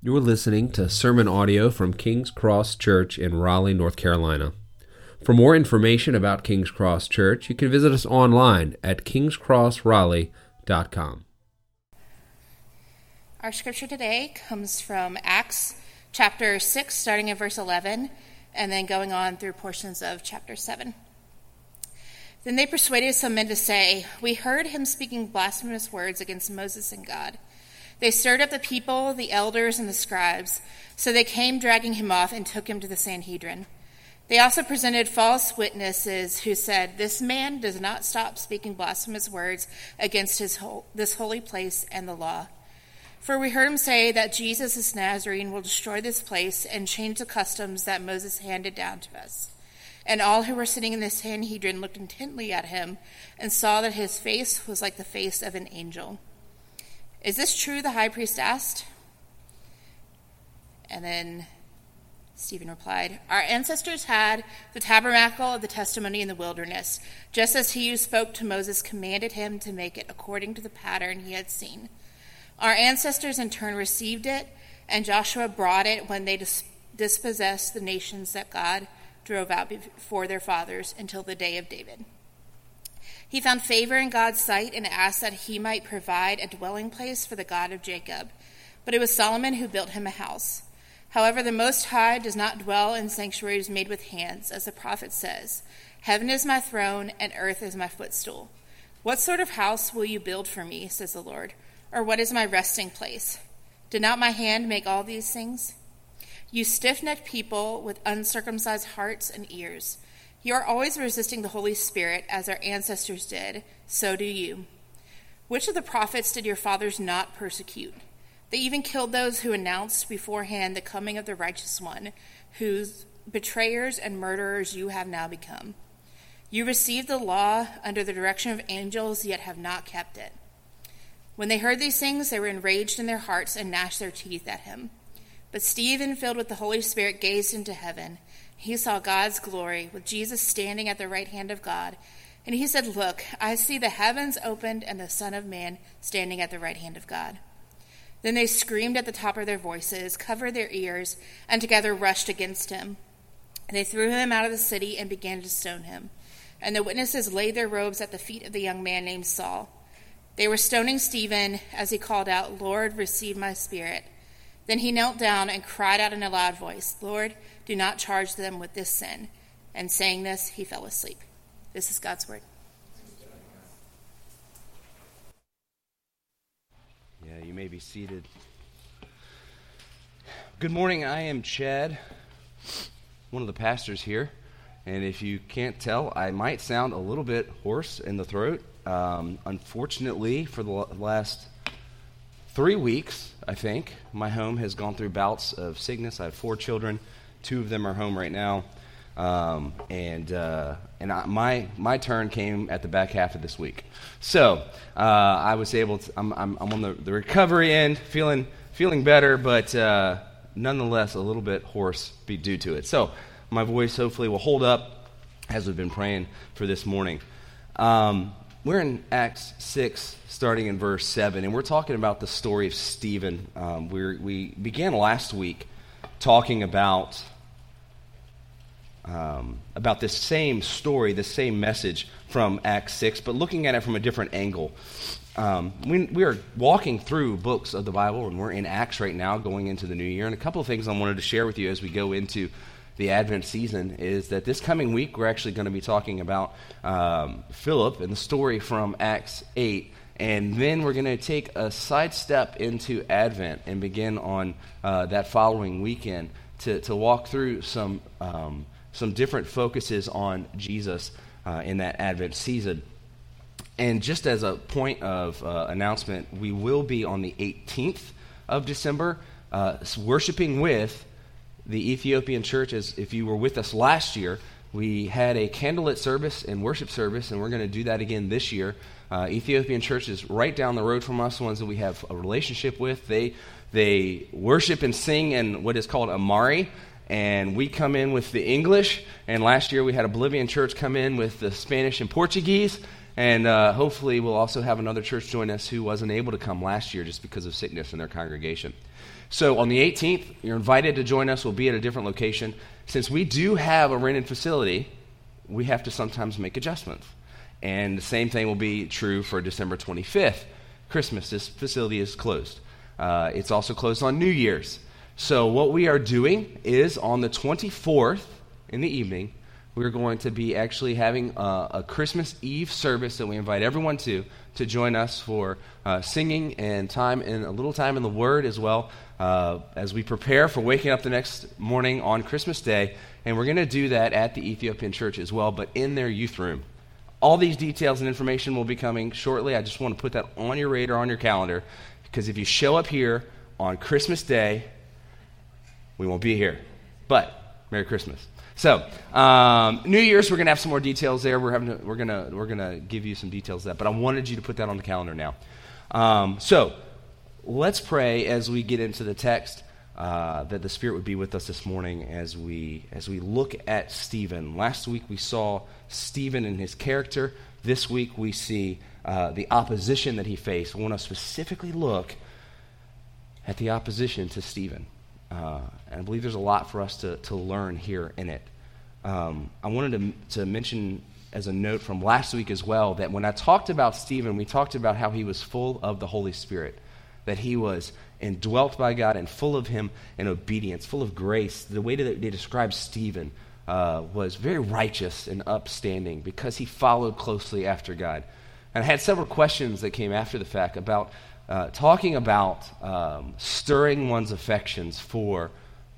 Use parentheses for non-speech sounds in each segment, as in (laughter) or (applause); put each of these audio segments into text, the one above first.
You're listening to sermon audio from King's Cross Church in Raleigh, North Carolina. For more information about King's Cross Church, you can visit us online at kingscrossraleigh.com. Our scripture today comes from Acts chapter 6, starting in verse 11, and then going on through portions of chapter 7. Then they persuaded some men to say, We heard him speaking blasphemous words against Moses and God. They stirred up the people, the elders, and the scribes. So they came dragging him off and took him to the Sanhedrin. They also presented false witnesses who said, This man does not stop speaking blasphemous words against his this holy place and the law. For we heard him say that Jesus is Nazarene will destroy this place and change the customs that Moses handed down to us. And all who were sitting in the Sanhedrin looked intently at him and saw that his face was like the face of an angel. Is this true? The high priest asked. And then Stephen replied, Our ancestors had the tabernacle of the testimony in the wilderness, just as he who spoke to Moses commanded him to make it according to the pattern he had seen. Our ancestors in turn received it, and Joshua brought it when they dispossessed the nations that God drove out before their fathers until the day of David. He found favor in God's sight and asked that he might provide a dwelling place for the God of Jacob. But it was Solomon who built him a house. However, the Most High does not dwell in sanctuaries made with hands, as the prophet says Heaven is my throne, and earth is my footstool. What sort of house will you build for me, says the Lord? Or what is my resting place? Did not my hand make all these things? You stiff necked people with uncircumcised hearts and ears. You are always resisting the Holy Spirit, as our ancestors did, so do you. Which of the prophets did your fathers not persecute? They even killed those who announced beforehand the coming of the righteous one, whose betrayers and murderers you have now become. You received the law under the direction of angels, yet have not kept it. When they heard these things, they were enraged in their hearts and gnashed their teeth at him. But Stephen, filled with the Holy Spirit, gazed into heaven he saw God's glory with Jesus standing at the right hand of God. And he said, Look, I see the heavens opened and the Son of Man standing at the right hand of God. Then they screamed at the top of their voices, covered their ears, and together rushed against him. They threw him out of the city and began to stone him. And the witnesses laid their robes at the feet of the young man named Saul. They were stoning Stephen as he called out, Lord, receive my spirit. Then he knelt down and cried out in a loud voice, Lord, do not charge them with this sin. And saying this, he fell asleep. This is God's word. Yeah, you may be seated. Good morning. I am Chad, one of the pastors here. And if you can't tell, I might sound a little bit hoarse in the throat. Um, unfortunately, for the last three weeks, I think, my home has gone through bouts of sickness. I have four children. Two of them are home right now. Um, and uh, and I, my my turn came at the back half of this week, so uh, I was able to. I'm, I'm, I'm on the, the, recovery end, feeling feeling better, but uh, nonetheless a little bit hoarse due to it. So my voice hopefully will hold up as we've been praying for this morning. Um, we're in Acts six, starting in verse seven, and we're talking about the story of Stephen. Um, we began last week talking about um, about this same story, the same message from Acts 6, but looking at it from a different angle. Um, we, we are walking through books of the Bible, and we're in Acts right now, going into the new year. And a couple of things I wanted to share with you as we go into the Advent season is that this coming week we're actually going to be talking about um, Philip and the story from Acts 8 and then we're going to take a sidestep into Advent and begin on uh, that following weekend to, to walk through some, um, some different focuses on Jesus uh, in that Advent season. And just as a point of uh, announcement, we will be on the 18th of December uh, worshiping with the Ethiopian church. As if you were with us last year, we had a candlelit service and worship service, and we're going to do that again this year. Uh, Ethiopian Church is right down the road from us, ones that we have a relationship with. They, they worship and sing in what is called Amharic, and we come in with the English. And last year we had a Bolivian church come in with the Spanish and Portuguese. And uh, hopefully we'll also have another church join us who wasn't able to come last year just because of sickness in their congregation. So on the 18th, you're invited to join us. We'll be at a different location. Since we do have a rented facility, we have to sometimes make adjustments. And the same thing will be true for December 25th, Christmas. This facility is closed. Uh, it's also closed on New Year's. So, what we are doing is on the 24th in the evening, we're going to be actually having a, a Christmas Eve service that we invite everyone to to join us for uh, singing and time and a little time in the Word as well uh, as we prepare for waking up the next morning on Christmas Day. And we're going to do that at the Ethiopian Church as well, but in their youth room. All these details and information will be coming shortly. I just want to put that on your radar, on your calendar, because if you show up here on Christmas Day, we won't be here. But Merry Christmas. So, um, New Year's, we're going to have some more details there. We're, having to, we're going to we're gonna give you some details of that, but I wanted you to put that on the calendar now. Um, so, let's pray as we get into the text uh, that the Spirit would be with us this morning as we, as we look at Stephen. Last week we saw Stephen and his character. This week we see uh, the opposition that he faced. I want to specifically look at the opposition to Stephen. Uh, and I believe there's a lot for us to, to learn here in it. Um, I wanted to, to mention as a note from last week as well that when I talked about Stephen, we talked about how he was full of the Holy Spirit, that he was indwelt by God and full of Him in obedience, full of grace. The way that they described Stephen uh, was very righteous and upstanding because he followed closely after God. And I had several questions that came after the fact about uh, talking about um, stirring one's affections for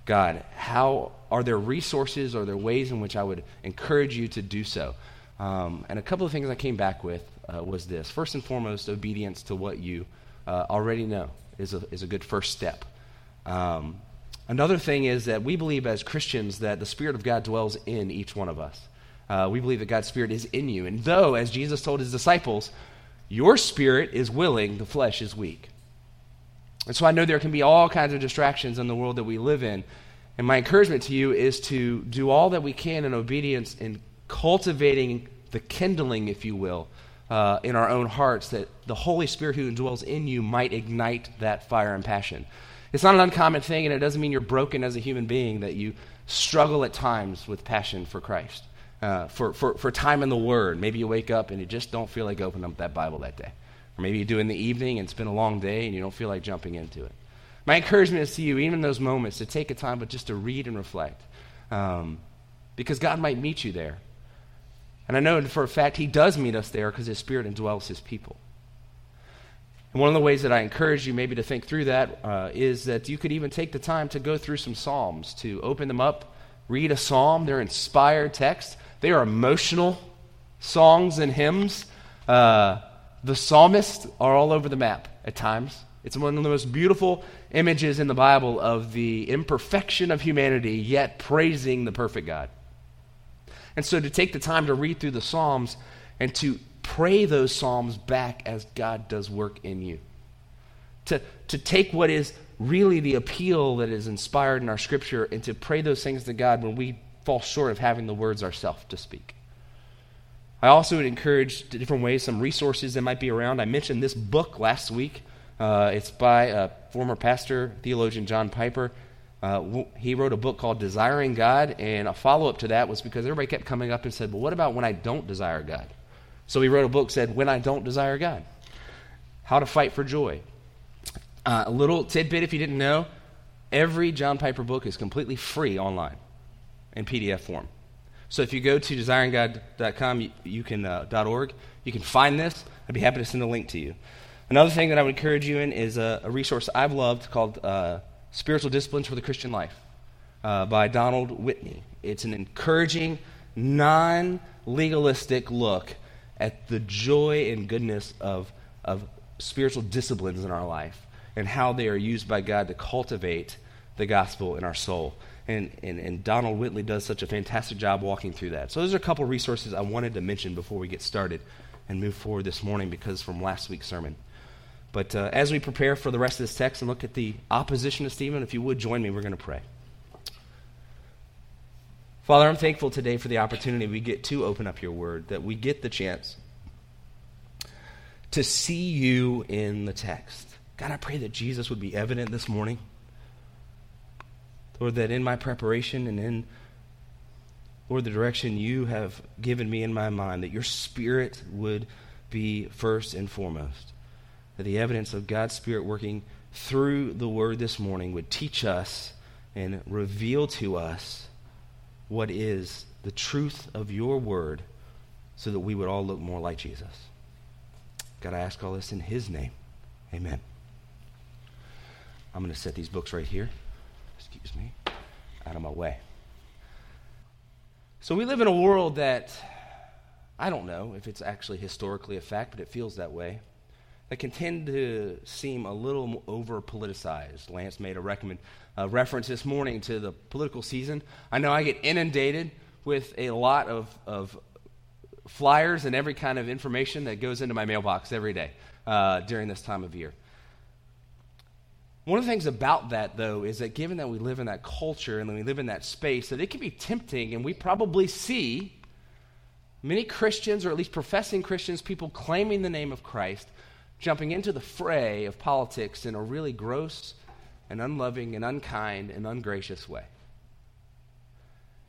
God. How are there resources? Are there ways in which I would encourage you to do so? Um, and a couple of things I came back with uh, was this. First and foremost, obedience to what you uh, already know is a, is a good first step. Um, another thing is that we believe as Christians that the Spirit of God dwells in each one of us. Uh, we believe that God's Spirit is in you. And though, as Jesus told his disciples, your spirit is willing, the flesh is weak. And so I know there can be all kinds of distractions in the world that we live in. And my encouragement to you is to do all that we can in obedience in cultivating the kindling, if you will, uh, in our own hearts that the Holy Spirit who dwells in you might ignite that fire and passion. It's not an uncommon thing, and it doesn't mean you're broken as a human being that you struggle at times with passion for Christ uh, for, for, for time in the Word. Maybe you wake up and you just don't feel like opening up that Bible that day. Or maybe you do in the evening and it's been a long day and you don't feel like jumping into it. My encouragement is to you, even in those moments, to take a time but just to read and reflect. Um, because God might meet you there. And I know for a fact He does meet us there because His Spirit indwells His people. And one of the ways that I encourage you maybe to think through that uh, is that you could even take the time to go through some Psalms, to open them up, read a Psalm. They're inspired texts. They are emotional songs and hymns. Uh, the psalmists are all over the map at times. It's one of the most beautiful images in the Bible of the imperfection of humanity, yet praising the perfect God. And so to take the time to read through the Psalms and to pray those Psalms back as God does work in you. To, to take what is really the appeal that is inspired in our Scripture and to pray those things to God when we fall short of having the words ourselves to speak. I also would encourage different ways, some resources that might be around. I mentioned this book last week. Uh, it's by a former pastor, theologian John Piper. Uh, he wrote a book called Desiring God, and a follow up to that was because everybody kept coming up and said, Well, what about when I don't desire God? So he wrote a book said, When I Don't Desire God How to Fight for Joy. Uh, a little tidbit if you didn't know every John Piper book is completely free online in PDF form. So if you go to desiringgod.com, you, you can, uh, .org, you can find this. I'd be happy to send a link to you. Another thing that I would encourage you in is a, a resource I've loved called uh, Spiritual Disciplines for the Christian Life uh, by Donald Whitney. It's an encouraging, non legalistic look at the joy and goodness of, of spiritual disciplines in our life and how they are used by God to cultivate the gospel in our soul. And, and, and Donald Whitney does such a fantastic job walking through that. So, those are a couple resources I wanted to mention before we get started and move forward this morning because from last week's sermon. But uh, as we prepare for the rest of this text and look at the opposition to Stephen, if you would join me, we're going to pray. Father, I'm thankful today for the opportunity we get to open up your word, that we get the chance to see you in the text. God, I pray that Jesus would be evident this morning. Lord, that in my preparation and in, Lord, the direction you have given me in my mind, that your spirit would be first and foremost. That the evidence of God's Spirit working through the word this morning would teach us and reveal to us what is the truth of your word so that we would all look more like Jesus. God, I ask all this in his name. Amen. I'm going to set these books right here. Excuse me. Out of my way. So we live in a world that I don't know if it's actually historically a fact, but it feels that way that can tend to seem a little over politicized. Lance made a recommend, uh, reference this morning to the political season. I know I get inundated with a lot of, of flyers and every kind of information that goes into my mailbox every day uh, during this time of year. One of the things about that, though, is that given that we live in that culture and we live in that space, that it can be tempting, and we probably see many Christians, or at least professing Christians, people claiming the name of Christ, jumping into the fray of politics in a really gross and unloving and unkind and ungracious way.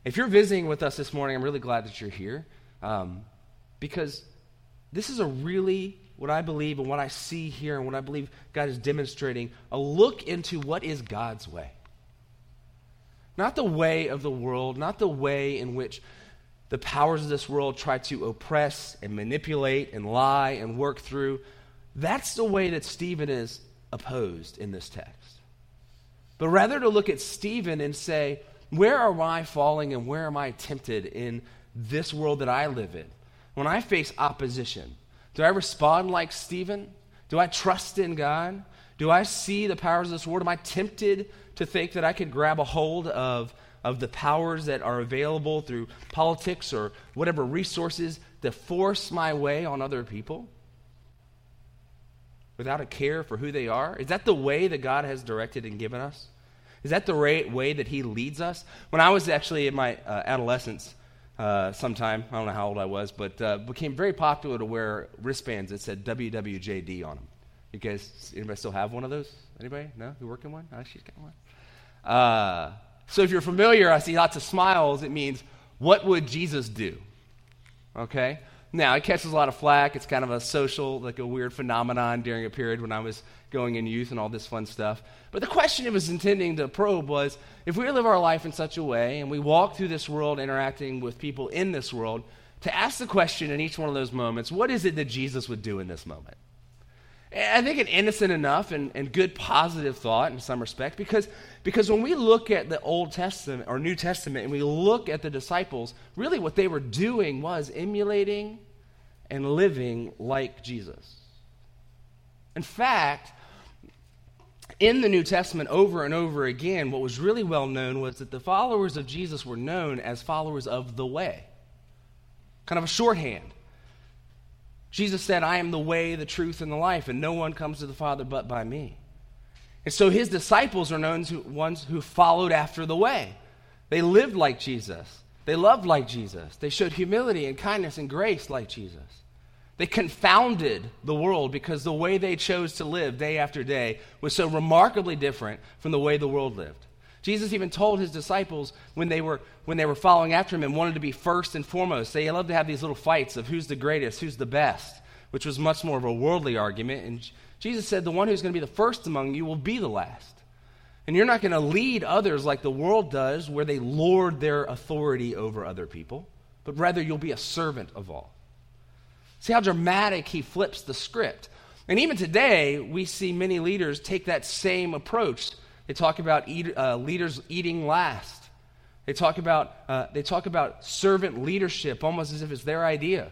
If you're visiting with us this morning, I'm really glad that you're here um, because this is a really, what I believe and what I see here and what I believe God is demonstrating, a look into what is God's way. Not the way of the world, not the way in which the powers of this world try to oppress and manipulate and lie and work through that's the way that Stephen is opposed in this text. But rather to look at Stephen and say, where am I falling and where am I tempted in this world that I live in? When I face opposition, do I respond like Stephen? Do I trust in God? Do I see the powers of this world? Am I tempted to think that I could grab a hold of, of the powers that are available through politics or whatever resources to force my way on other people? without a care for who they are? Is that the way that God has directed and given us? Is that the right way that He leads us? When I was actually in my uh, adolescence, uh, sometime, I don't know how old I was, but uh, became very popular to wear wristbands that said WWJD on them. You guys, anybody still have one of those? Anybody? No? You working one? Oh, she's got one. Uh, so if you're familiar, I see lots of smiles. It means, what would Jesus do? Okay? Now, it catches a lot of flack. It's kind of a social, like a weird phenomenon during a period when I was going in youth and all this fun stuff. But the question it was intending to probe was if we live our life in such a way and we walk through this world interacting with people in this world, to ask the question in each one of those moments, what is it that Jesus would do in this moment? I think an innocent enough and, and good positive thought in some respect because, because when we look at the Old Testament or New Testament and we look at the disciples, really what they were doing was emulating and living like Jesus. In fact, in the New Testament, over and over again, what was really well known was that the followers of Jesus were known as followers of the way. Kind of a shorthand. Jesus said, I am the way, the truth, and the life, and no one comes to the Father but by me. And so his disciples are known as ones who followed after the way. They lived like Jesus. They loved like Jesus. They showed humility and kindness and grace like Jesus. They confounded the world because the way they chose to live day after day was so remarkably different from the way the world lived. Jesus even told his disciples when they were when they were following after him and wanted to be first and foremost. They loved to have these little fights of who's the greatest, who's the best, which was much more of a worldly argument. And Jesus said, "The one who's going to be the first among you will be the last." And you're not going to lead others like the world does, where they lord their authority over other people, but rather you'll be a servant of all. See how dramatic he flips the script. And even today, we see many leaders take that same approach they talk about eat, uh, leaders eating last. They talk about, uh, they talk about servant leadership almost as if it's their idea.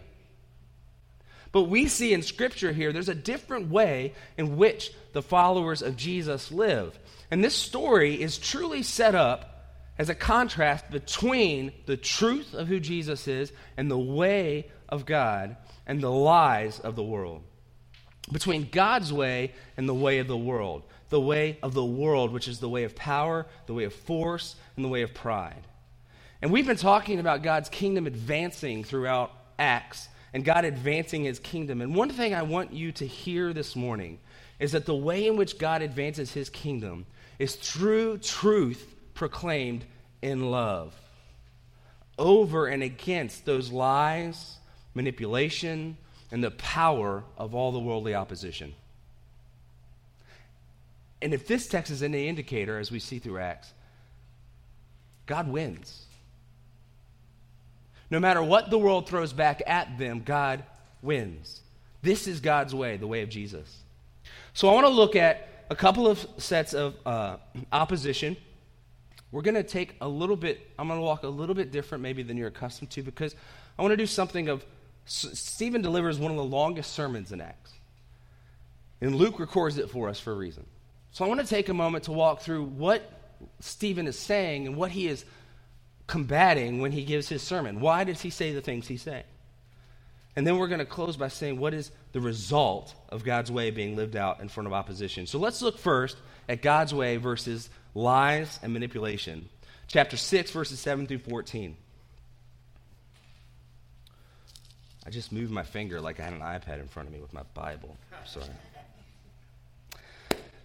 But we see in Scripture here, there's a different way in which the followers of Jesus live. And this story is truly set up as a contrast between the truth of who Jesus is and the way of God and the lies of the world. Between God's way and the way of the world the way of the world, which is the way of power, the way of force, and the way of pride. And we've been talking about God's kingdom advancing throughout Acts and God advancing his kingdom. And one thing I want you to hear this morning is that the way in which God advances his kingdom is through truth proclaimed in love over and against those lies, manipulation, and the power of all the worldly opposition. And if this text is any indicator, as we see through Acts, God wins. No matter what the world throws back at them, God wins. This is God's way, the way of Jesus. So I want to look at a couple of sets of uh, (clears throat) opposition. We're going to take a little bit, I'm going to walk a little bit different maybe than you're accustomed to because I want to do something of, Stephen delivers one of the longest sermons in Acts. And Luke records it for us for a reason. So I want to take a moment to walk through what Stephen is saying and what he is combating when he gives his sermon. Why does he say the things he's saying? And then we're going to close by saying what is the result of God's way being lived out in front of opposition. So let's look first at God's way versus lies and manipulation. Chapter 6, verses 7 through 14. I just moved my finger like I had an iPad in front of me with my Bible. Sorry.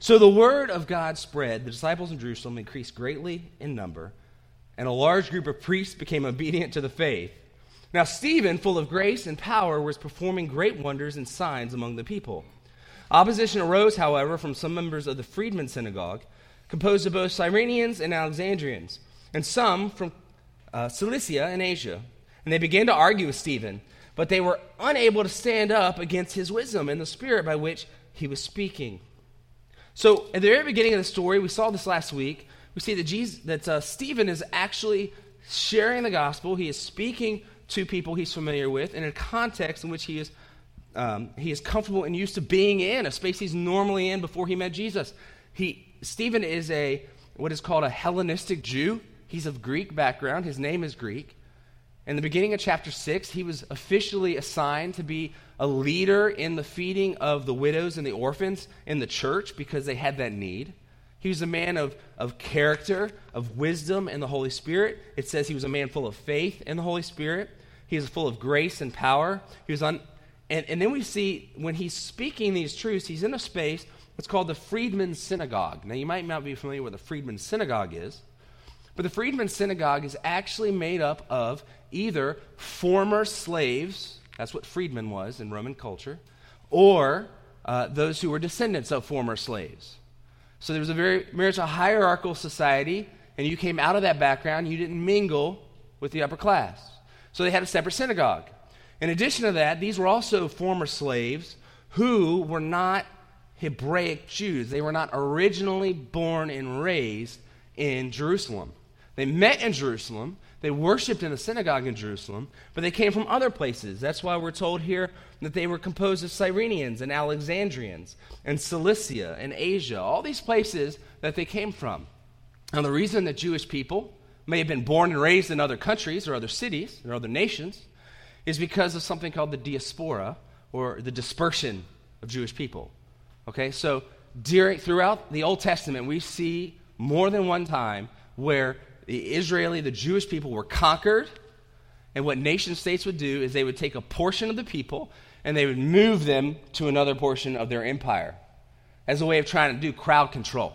So the word of God spread. The disciples in Jerusalem increased greatly in number, and a large group of priests became obedient to the faith. Now, Stephen, full of grace and power, was performing great wonders and signs among the people. Opposition arose, however, from some members of the freedmen synagogue, composed of both Cyrenians and Alexandrians, and some from uh, Cilicia and Asia. And they began to argue with Stephen, but they were unable to stand up against his wisdom and the spirit by which he was speaking. So, at the very beginning of the story, we saw this last week. We see that, Jesus, that uh, Stephen is actually sharing the gospel. He is speaking to people he's familiar with in a context in which he is, um, he is comfortable and used to being in, a space he's normally in before he met Jesus. He, Stephen is a what is called a Hellenistic Jew. He's of Greek background. His name is Greek. In the beginning of chapter 6, he was officially assigned to be a leader in the feeding of the widows and the orphans in the church because they had that need. He was a man of, of character, of wisdom, and the Holy Spirit. It says he was a man full of faith in the Holy Spirit. He was full of grace and power. He was on, and, and then we see when he's speaking these truths, he's in a space what's called the Freedmen's Synagogue. Now, you might not be familiar with the Freedmen's Synagogue is, but the Freedmen's Synagogue is actually made up of either former slaves, that's what freedman was in Roman culture, or uh, those who were descendants of former slaves. So there was a very, very much a hierarchical society, and you came out of that background, you didn't mingle with the upper class. So they had a separate synagogue. In addition to that, these were also former slaves who were not Hebraic Jews. They were not originally born and raised in Jerusalem. They met in Jerusalem, they worshiped in the synagogue in Jerusalem, but they came from other places. That's why we're told here that they were composed of Cyrenians and Alexandrians and Cilicia and Asia, all these places that they came from. Now, the reason that Jewish people may have been born and raised in other countries or other cities or other nations is because of something called the diaspora or the dispersion of Jewish people. Okay, so during, throughout the Old Testament, we see more than one time where the Israeli, the Jewish people were conquered. And what nation states would do is they would take a portion of the people and they would move them to another portion of their empire as a way of trying to do crowd control.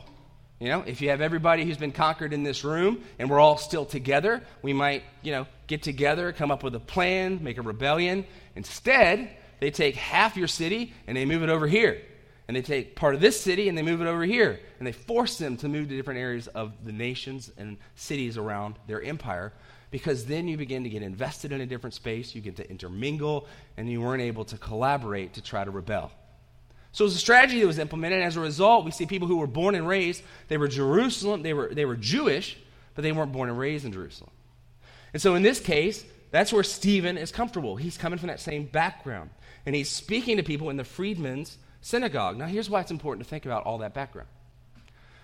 You know, if you have everybody who's been conquered in this room and we're all still together, we might, you know, get together, come up with a plan, make a rebellion. Instead, they take half your city and they move it over here and they take part of this city and they move it over here. And they force them to move to different areas of the nations and cities around their empire because then you begin to get invested in a different space, you get to intermingle, and you weren't able to collaborate to try to rebel. So it was a strategy that was implemented, and as a result, we see people who were born and raised, they were Jerusalem, they were, they were Jewish, but they weren't born and raised in Jerusalem. And so in this case, that's where Stephen is comfortable. He's coming from that same background. And he's speaking to people in the freedmen's synagogue. Now, here's why it's important to think about all that background.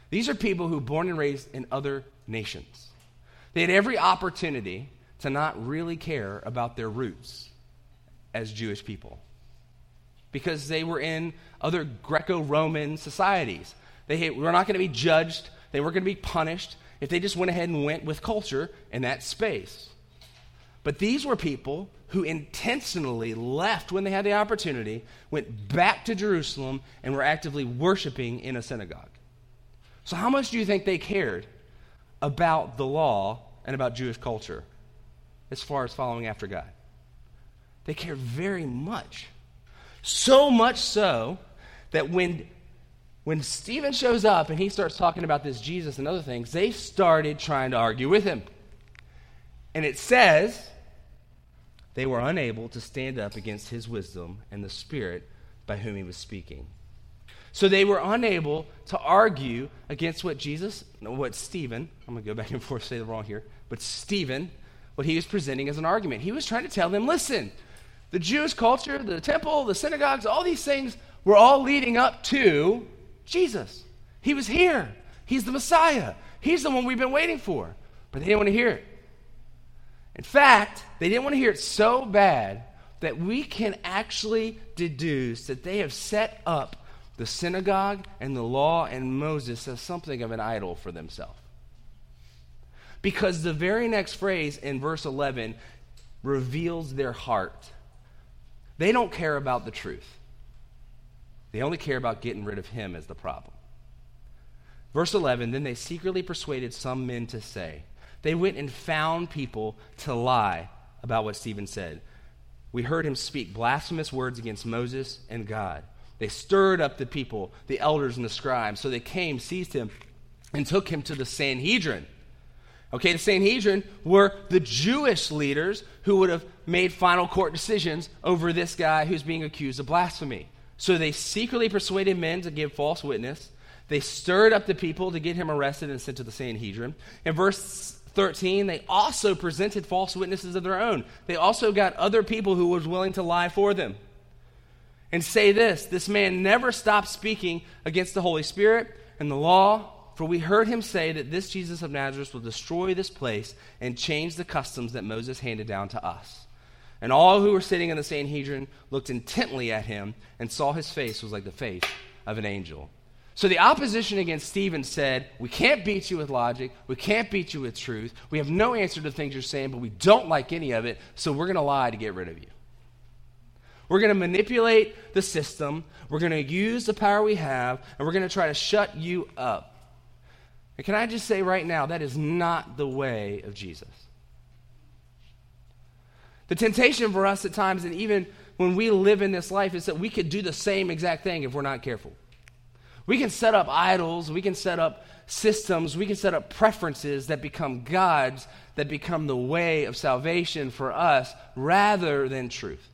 These are people who were born and raised in other nations. They had every opportunity to not really care about their roots as Jewish people because they were in other Greco Roman societies. They were not going to be judged, they weren't going to be punished if they just went ahead and went with culture in that space. But these were people who intentionally left when they had the opportunity, went back to Jerusalem, and were actively worshiping in a synagogue. So, how much do you think they cared about the law and about Jewish culture as far as following after God. They cared very much. So much so that when, when Stephen shows up and he starts talking about this Jesus and other things, they started trying to argue with him. And it says they were unable to stand up against his wisdom and the spirit by whom he was speaking. So they were unable to argue against what Jesus, what Stephen, I'm going to go back and forth, say the wrong here, but Stephen, what he was presenting as an argument. He was trying to tell them listen, the Jewish culture, the temple, the synagogues, all these things were all leading up to Jesus. He was here. He's the Messiah. He's the one we've been waiting for. But they didn't want to hear it. In fact, they didn't want to hear it so bad that we can actually deduce that they have set up the synagogue and the law and Moses as something of an idol for themselves. Because the very next phrase in verse 11 reveals their heart. They don't care about the truth, they only care about getting rid of him as the problem. Verse 11 Then they secretly persuaded some men to say, they went and found people to lie about what Stephen said. We heard him speak blasphemous words against Moses and God. They stirred up the people, the elders and the scribes. So they came, seized him, and took him to the Sanhedrin. Okay, the Sanhedrin were the Jewish leaders who would have made final court decisions over this guy who's being accused of blasphemy. So they secretly persuaded men to give false witness. They stirred up the people to get him arrested and sent to the Sanhedrin. In verse 13, they also presented false witnesses of their own. They also got other people who was willing to lie for them. And say this this man never stopped speaking against the Holy Spirit and the law, for we heard him say that this Jesus of Nazareth will destroy this place and change the customs that Moses handed down to us. And all who were sitting in the Sanhedrin looked intently at him and saw his face was like the face of an angel. So the opposition against Stephen said, We can't beat you with logic. We can't beat you with truth. We have no answer to things you're saying, but we don't like any of it, so we're going to lie to get rid of you. We're going to manipulate the system. We're going to use the power we have, and we're going to try to shut you up. And can I just say right now, that is not the way of Jesus. The temptation for us at times, and even when we live in this life, is that we could do the same exact thing if we're not careful. We can set up idols, we can set up systems, we can set up preferences that become gods, that become the way of salvation for us rather than truth.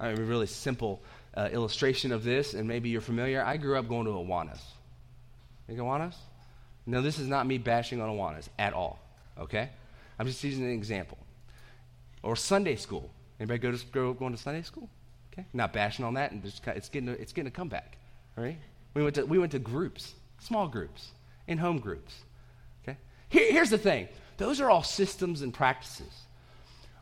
I mean, a really simple uh, illustration of this, and maybe you're familiar. I grew up going to Awanas. You Awanas? No, this is not me bashing on Awanas at all, okay? I'm just using an example. Or Sunday school. Anybody go to go, going to Sunday school? Okay, not bashing on that, and just, it's getting a, it's getting a comeback. Right? We went to, we went to groups, small groups, in home groups. Okay? Here, here's the thing those are all systems and practices.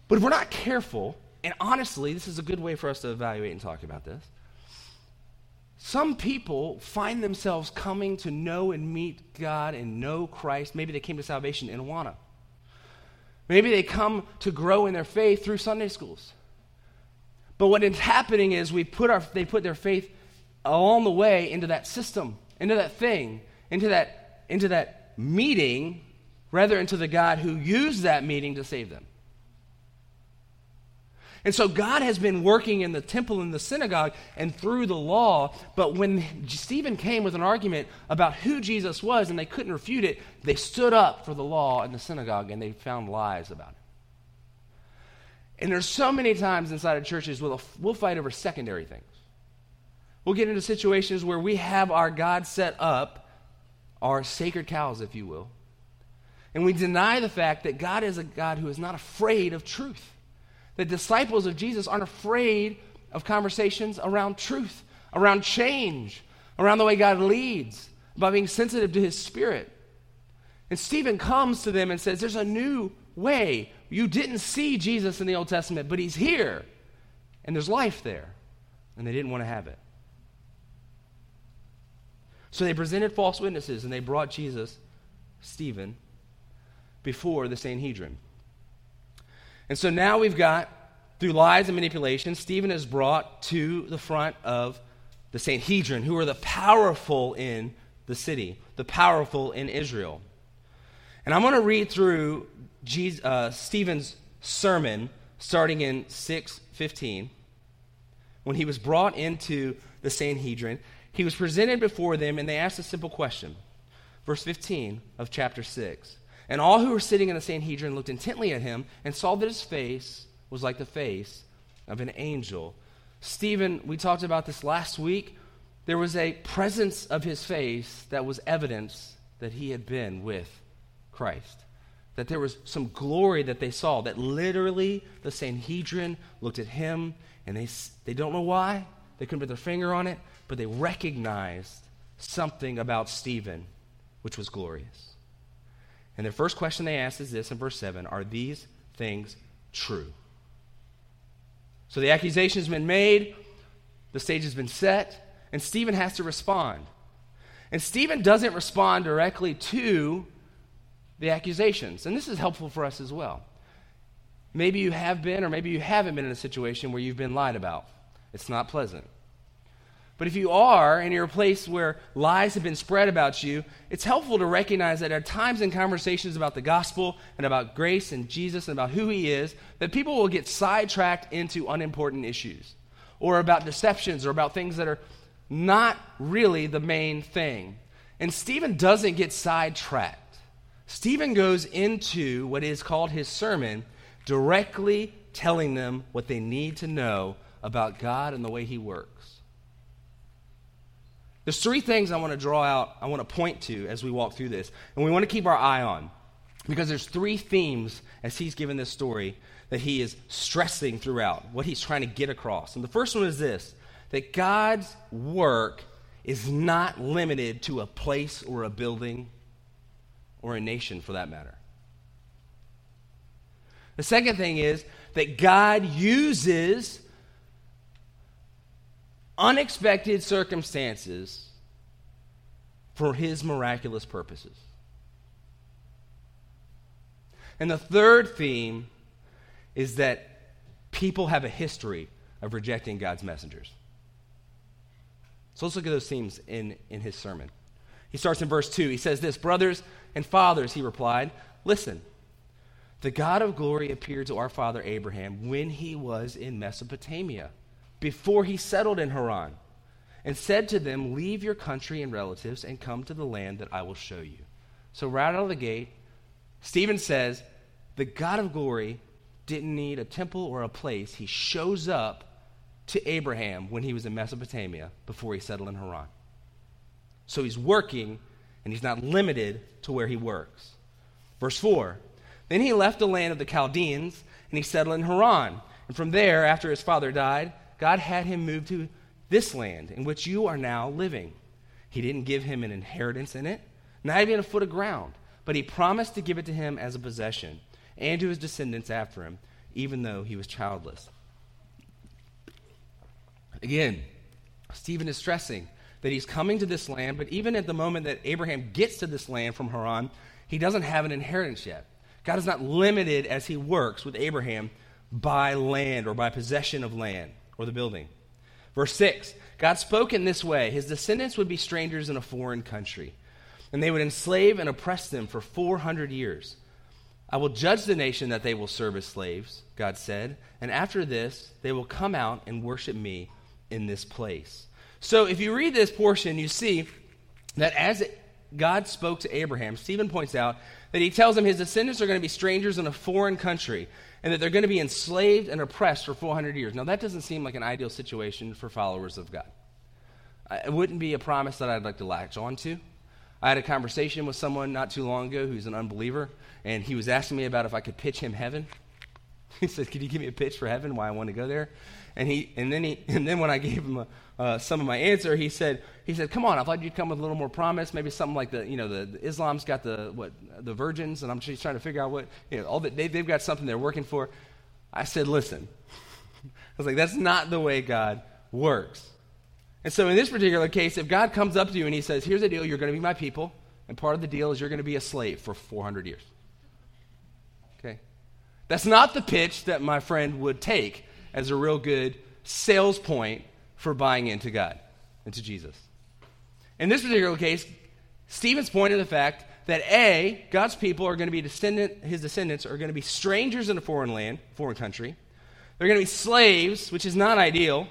But if we're not careful, and honestly, this is a good way for us to evaluate and talk about this. Some people find themselves coming to know and meet God and know Christ. Maybe they came to salvation in Awana. Maybe they come to grow in their faith through Sunday schools. But what is happening is we put our, they put their faith along the way into that system, into that thing, into that, into that meeting, rather into the God who used that meeting to save them. And so God has been working in the temple and the synagogue and through the law. But when Stephen came with an argument about who Jesus was and they couldn't refute it, they stood up for the law in the synagogue and they found lies about it. And there's so many times inside of churches we'll, we'll fight over secondary things. We'll get into situations where we have our God set up, our sacred cows, if you will, and we deny the fact that God is a God who is not afraid of truth. The disciples of Jesus aren't afraid of conversations around truth, around change, around the way God leads, about being sensitive to his spirit. And Stephen comes to them and says, There's a new way. You didn't see Jesus in the Old Testament, but he's here. And there's life there. And they didn't want to have it. So they presented false witnesses and they brought Jesus, Stephen, before the Sanhedrin. And so now we've got, through lies and manipulation, Stephen is brought to the front of the Sanhedrin, who are the powerful in the city, the powerful in Israel. And I'm going to read through Jesus, uh, Stephen's sermon starting in 615. When he was brought into the Sanhedrin, he was presented before them and they asked a simple question. Verse 15 of chapter 6. And all who were sitting in the Sanhedrin looked intently at him and saw that his face was like the face of an angel. Stephen, we talked about this last week. There was a presence of his face that was evidence that he had been with Christ. That there was some glory that they saw, that literally the Sanhedrin looked at him and they, they don't know why, they couldn't put their finger on it, but they recognized something about Stephen which was glorious. And the first question they asked is this in verse 7 Are these things true? So the accusation has been made, the stage has been set, and Stephen has to respond. And Stephen doesn't respond directly to the accusations. And this is helpful for us as well. Maybe you have been, or maybe you haven't been in a situation where you've been lied about. It's not pleasant. But if you are, and you're a place where lies have been spread about you, it's helpful to recognize that at times in conversations about the gospel and about grace and Jesus and about who he is, that people will get sidetracked into unimportant issues or about deceptions or about things that are not really the main thing. And Stephen doesn't get sidetracked. Stephen goes into what is called his sermon, directly telling them what they need to know about God and the way he works. There's three things I want to draw out, I want to point to as we walk through this. And we want to keep our eye on. Because there's three themes as he's given this story that he is stressing throughout, what he's trying to get across. And the first one is this that God's work is not limited to a place or a building or a nation for that matter. The second thing is that God uses unexpected circumstances for his miraculous purposes. And the third theme is that people have a history of rejecting God's messengers. So let's look at those themes in, in his sermon. He starts in verse 2. He says this Brothers and fathers, he replied, listen. The God of glory appeared to our father Abraham when he was in Mesopotamia, before he settled in Haran, and said to them, Leave your country and relatives and come to the land that I will show you. So, right out of the gate, Stephen says, The God of glory didn't need a temple or a place. He shows up to Abraham when he was in Mesopotamia before he settled in Haran. So he's working, and he's not limited to where he works. Verse 4 Then he left the land of the Chaldeans, and he settled in Haran. And from there, after his father died, God had him move to this land in which you are now living. He didn't give him an inheritance in it, not even a foot of ground, but he promised to give it to him as a possession and to his descendants after him, even though he was childless. Again, Stephen is stressing that he's coming to this land, but even at the moment that Abraham gets to this land from Haran, he doesn't have an inheritance yet. God is not limited as he works with Abraham by land or by possession of land or the building. Verse 6 God spoke in this way His descendants would be strangers in a foreign country, and they would enslave and oppress them for 400 years. I will judge the nation that they will serve as slaves, God said, and after this, they will come out and worship me in this place. So if you read this portion, you see that as God spoke to Abraham, Stephen points out that he tells him his descendants are going to be strangers in a foreign country and that they're going to be enslaved and oppressed for 400 years. Now, that doesn't seem like an ideal situation for followers of God. It wouldn't be a promise that I'd like to latch on to. I had a conversation with someone not too long ago who's an unbeliever, and he was asking me about if I could pitch him heaven. (laughs) He said, "Could you give me a pitch for heaven? Why I want to go there?" And he, and then he, and then when I gave him a, uh, some of my answer, he said, he said, "Come on, I thought you'd come with a little more promise. Maybe something like the, you know, the, the Islam's got the what the virgins, and I'm just trying to figure out what, you know, all that they, they've got something they're working for." I said, "Listen," (laughs) I was like, "That's not the way God works." And so in this particular case, if God comes up to you and He says, "Here's the deal: you're going to be my people, and part of the deal is you're going to be a slave for 400 years." Okay, that's not the pitch that my friend would take as a real good sales point for buying into God and to Jesus. In this particular case, Stephen's pointing to the fact that A, God's people are going to be descendant, his descendants are going to be strangers in a foreign land, foreign country. They're going to be slaves, which is not ideal.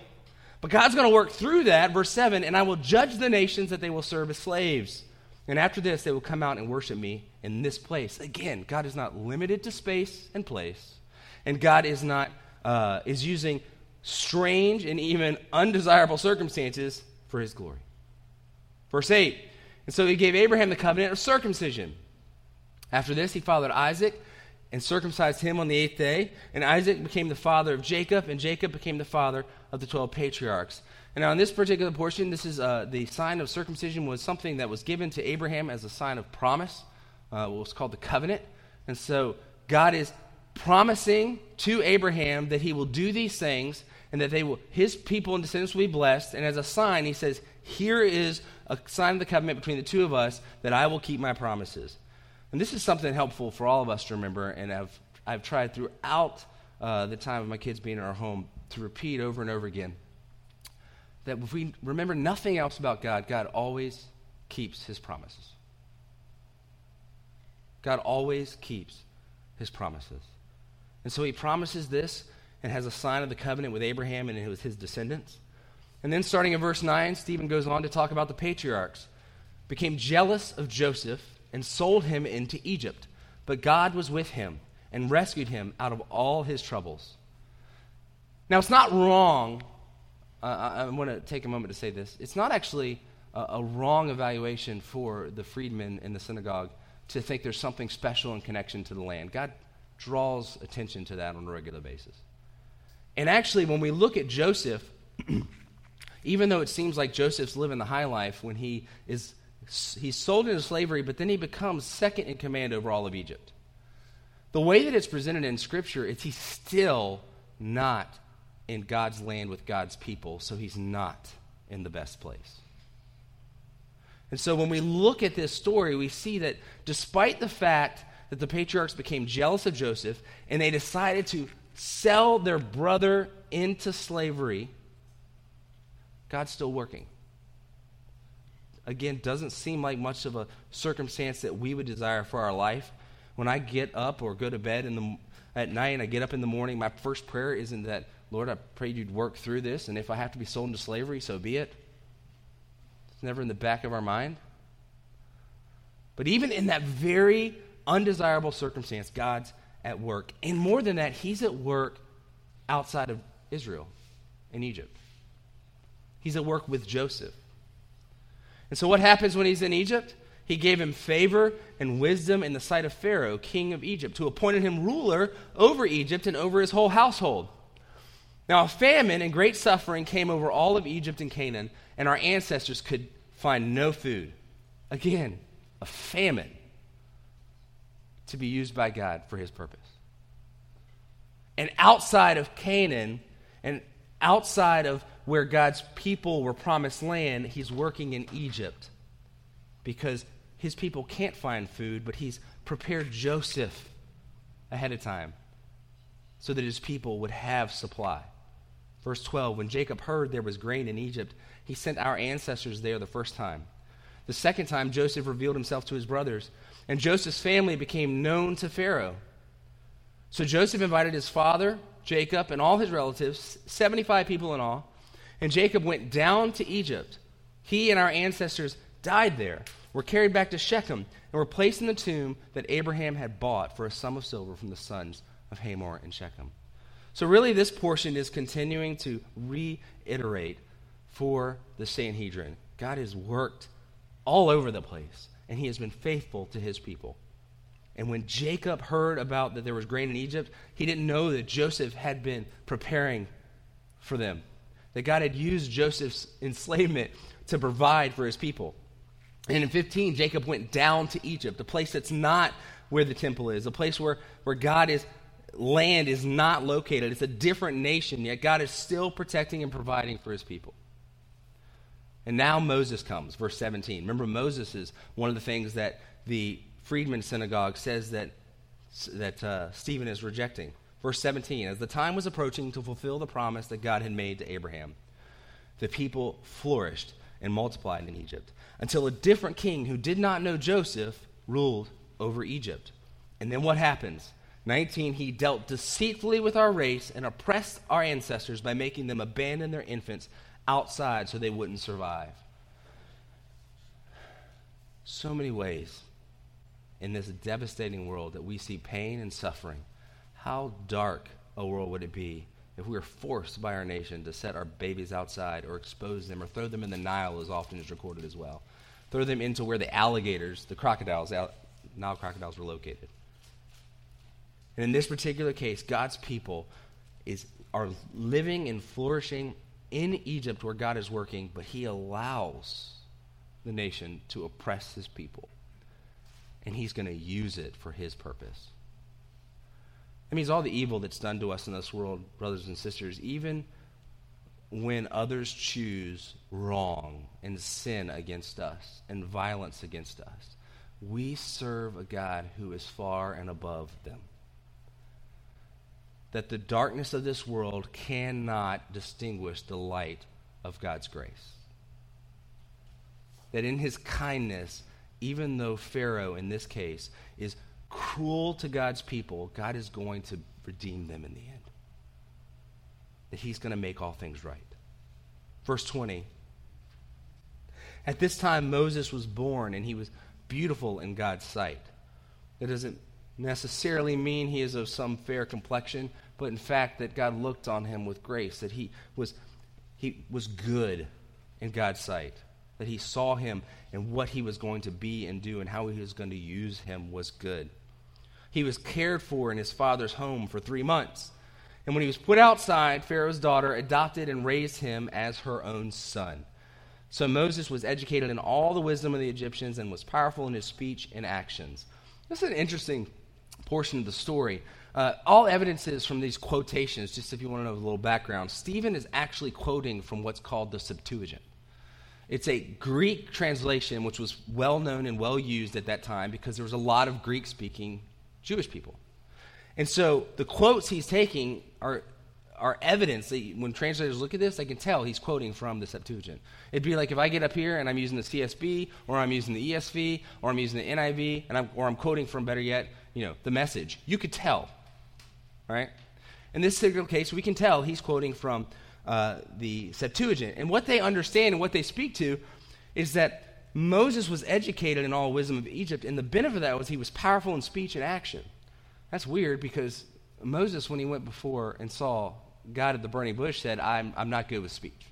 But God's going to work through that, verse 7, and I will judge the nations that they will serve as slaves. And after this, they will come out and worship me in this place. Again, God is not limited to space and place, and God is not uh, is using strange and even undesirable circumstances for His glory. Verse 8. And so He gave Abraham the covenant of circumcision. After this, He fathered Isaac and circumcised him on the eighth day. And Isaac became the father of Jacob, and Jacob became the father of the 12 patriarchs. And now, in this particular portion, this is uh, the sign of circumcision was something that was given to Abraham as a sign of promise, uh, what was called the covenant. And so, God is promising to Abraham that he will do these things and that they will, his people and descendants will be blessed. And as a sign, he says, Here is a sign of the covenant between the two of us that I will keep my promises. And this is something helpful for all of us to remember, and I've, I've tried throughout uh, the time of my kids being in our home to repeat over and over again that if we remember nothing else about God, God always keeps his promises. God always keeps his promises. And so he promises this and has a sign of the covenant with Abraham and with his descendants. And then starting in verse 9, Stephen goes on to talk about the patriarchs. Became jealous of Joseph and sold him into Egypt. But God was with him and rescued him out of all his troubles. Now, it's not wrong. Uh, I, I want to take a moment to say this. It's not actually a, a wrong evaluation for the freedmen in the synagogue to think there's something special in connection to the land. God draws attention to that on a regular basis. And actually, when we look at Joseph, (clears throat) even though it seems like Joseph's living the high life when he is he's sold into slavery, but then he becomes second in command over all of Egypt. The way that it's presented in Scripture is he's still not in God's land with God's people, so he's not in the best place. And so when we look at this story, we see that despite the fact that the patriarchs became jealous of Joseph and they decided to sell their brother into slavery, God's still working again, doesn't seem like much of a circumstance that we would desire for our life. When I get up or go to bed in the, at night and I get up in the morning, my first prayer isn't that, Lord, I prayed you'd work through this, and if I have to be sold into slavery, so be it. It's never in the back of our mind. But even in that very undesirable circumstance, God's at work. And more than that, He's at work outside of Israel in Egypt. He's at work with Joseph. And so, what happens when he's in Egypt? He gave him favor and wisdom in the sight of Pharaoh, king of Egypt, who appointed him ruler over Egypt and over his whole household. Now, a famine and great suffering came over all of Egypt and Canaan, and our ancestors could find no food. Again, a famine to be used by God for his purpose. And outside of Canaan and outside of where God's people were promised land, he's working in Egypt because his people can't find food, but he's prepared Joseph ahead of time so that his people would have supply. Verse 12 When Jacob heard there was grain in Egypt, he sent our ancestors there the first time. The second time, Joseph revealed himself to his brothers, and Joseph's family became known to Pharaoh. So Joseph invited his father, Jacob, and all his relatives, 75 people in all and Jacob went down to Egypt. He and our ancestors died there, were carried back to Shechem, and were placed in the tomb that Abraham had bought for a sum of silver from the sons of Hamor and Shechem. So, really, this portion is continuing to reiterate for the Sanhedrin. God has worked all over the place, and he has been faithful to his people. And when Jacob heard about that there was grain in Egypt, he didn't know that Joseph had been preparing for them that God had used Joseph's enslavement to provide for his people. And in 15, Jacob went down to Egypt, a place that's not where the temple is, a place where, where God is land is not located. It's a different nation, yet God is still protecting and providing for his people. And now Moses comes, verse 17. Remember, Moses is one of the things that the Freedmen Synagogue says that, that uh, Stephen is rejecting. Verse 17 As the time was approaching to fulfill the promise that God had made to Abraham, the people flourished and multiplied in Egypt until a different king who did not know Joseph ruled over Egypt. And then what happens? 19, he dealt deceitfully with our race and oppressed our ancestors by making them abandon their infants outside so they wouldn't survive. So many ways in this devastating world that we see pain and suffering. How dark a world would it be if we were forced by our nation to set our babies outside or expose them or throw them in the Nile, as often is recorded as well? Throw them into where the alligators, the crocodiles, Nile crocodiles were located. And in this particular case, God's people is, are living and flourishing in Egypt where God is working, but He allows the nation to oppress His people. And He's going to use it for His purpose. That means all the evil that's done to us in this world, brothers and sisters, even when others choose wrong and sin against us and violence against us, we serve a God who is far and above them that the darkness of this world cannot distinguish the light of God's grace. That in his kindness, even though Pharaoh in this case is cruel to God's people, God is going to redeem them in the end. That he's going to make all things right. Verse 20. At this time, Moses was born, and he was beautiful in God's sight. That doesn't necessarily mean he is of some fair complexion, but in fact that God looked on him with grace, that he was, he was good in God's sight, that he saw him and what he was going to be and do and how he was going to use him was good. He was cared for in his father's home for three months. And when he was put outside, Pharaoh's daughter adopted and raised him as her own son. So Moses was educated in all the wisdom of the Egyptians and was powerful in his speech and actions. This is an interesting portion of the story. Uh, all evidence is from these quotations, just if you want to know a little background. Stephen is actually quoting from what's called the Septuagint. It's a Greek translation which was well known and well used at that time because there was a lot of Greek speaking Jewish people. And so the quotes he's taking are, are evidence that when translators look at this, they can tell he's quoting from the Septuagint. It'd be like if I get up here and I'm using the CSB, or I'm using the ESV, or I'm using the NIV, and I'm, or I'm quoting from, better yet, you know, the message. You could tell, right? In this particular case, we can tell he's quoting from uh, the Septuagint. And what they understand and what they speak to is that Moses was educated in all wisdom of Egypt, and the benefit of that was he was powerful in speech and action. That's weird because Moses, when he went before and saw God at the burning bush, said, I'm, I'm not good with speech.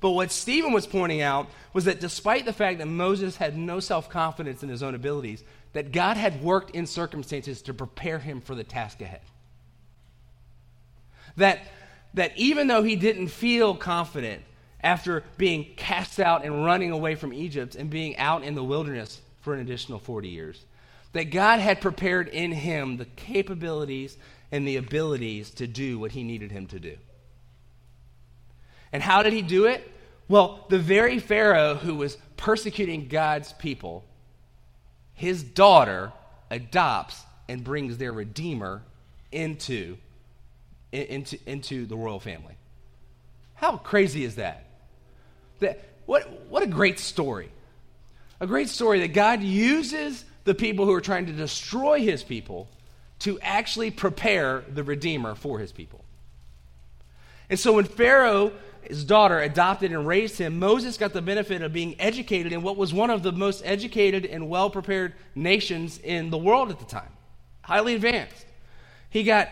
But what Stephen was pointing out was that despite the fact that Moses had no self confidence in his own abilities, that God had worked in circumstances to prepare him for the task ahead. That, that even though he didn't feel confident after being cast out and running away from Egypt and being out in the wilderness for an additional 40 years, that God had prepared in him the capabilities and the abilities to do what he needed him to do. And how did he do it? Well, the very Pharaoh who was persecuting God's people, his daughter adopts and brings their Redeemer into, into, into the royal family. How crazy is that? that what, what a great story. A great story that God uses the people who are trying to destroy his people to actually prepare the Redeemer for his people. And so when Pharaoh his daughter adopted and raised him, Moses got the benefit of being educated in what was one of the most educated and well prepared nations in the world at the time, highly advanced. He got,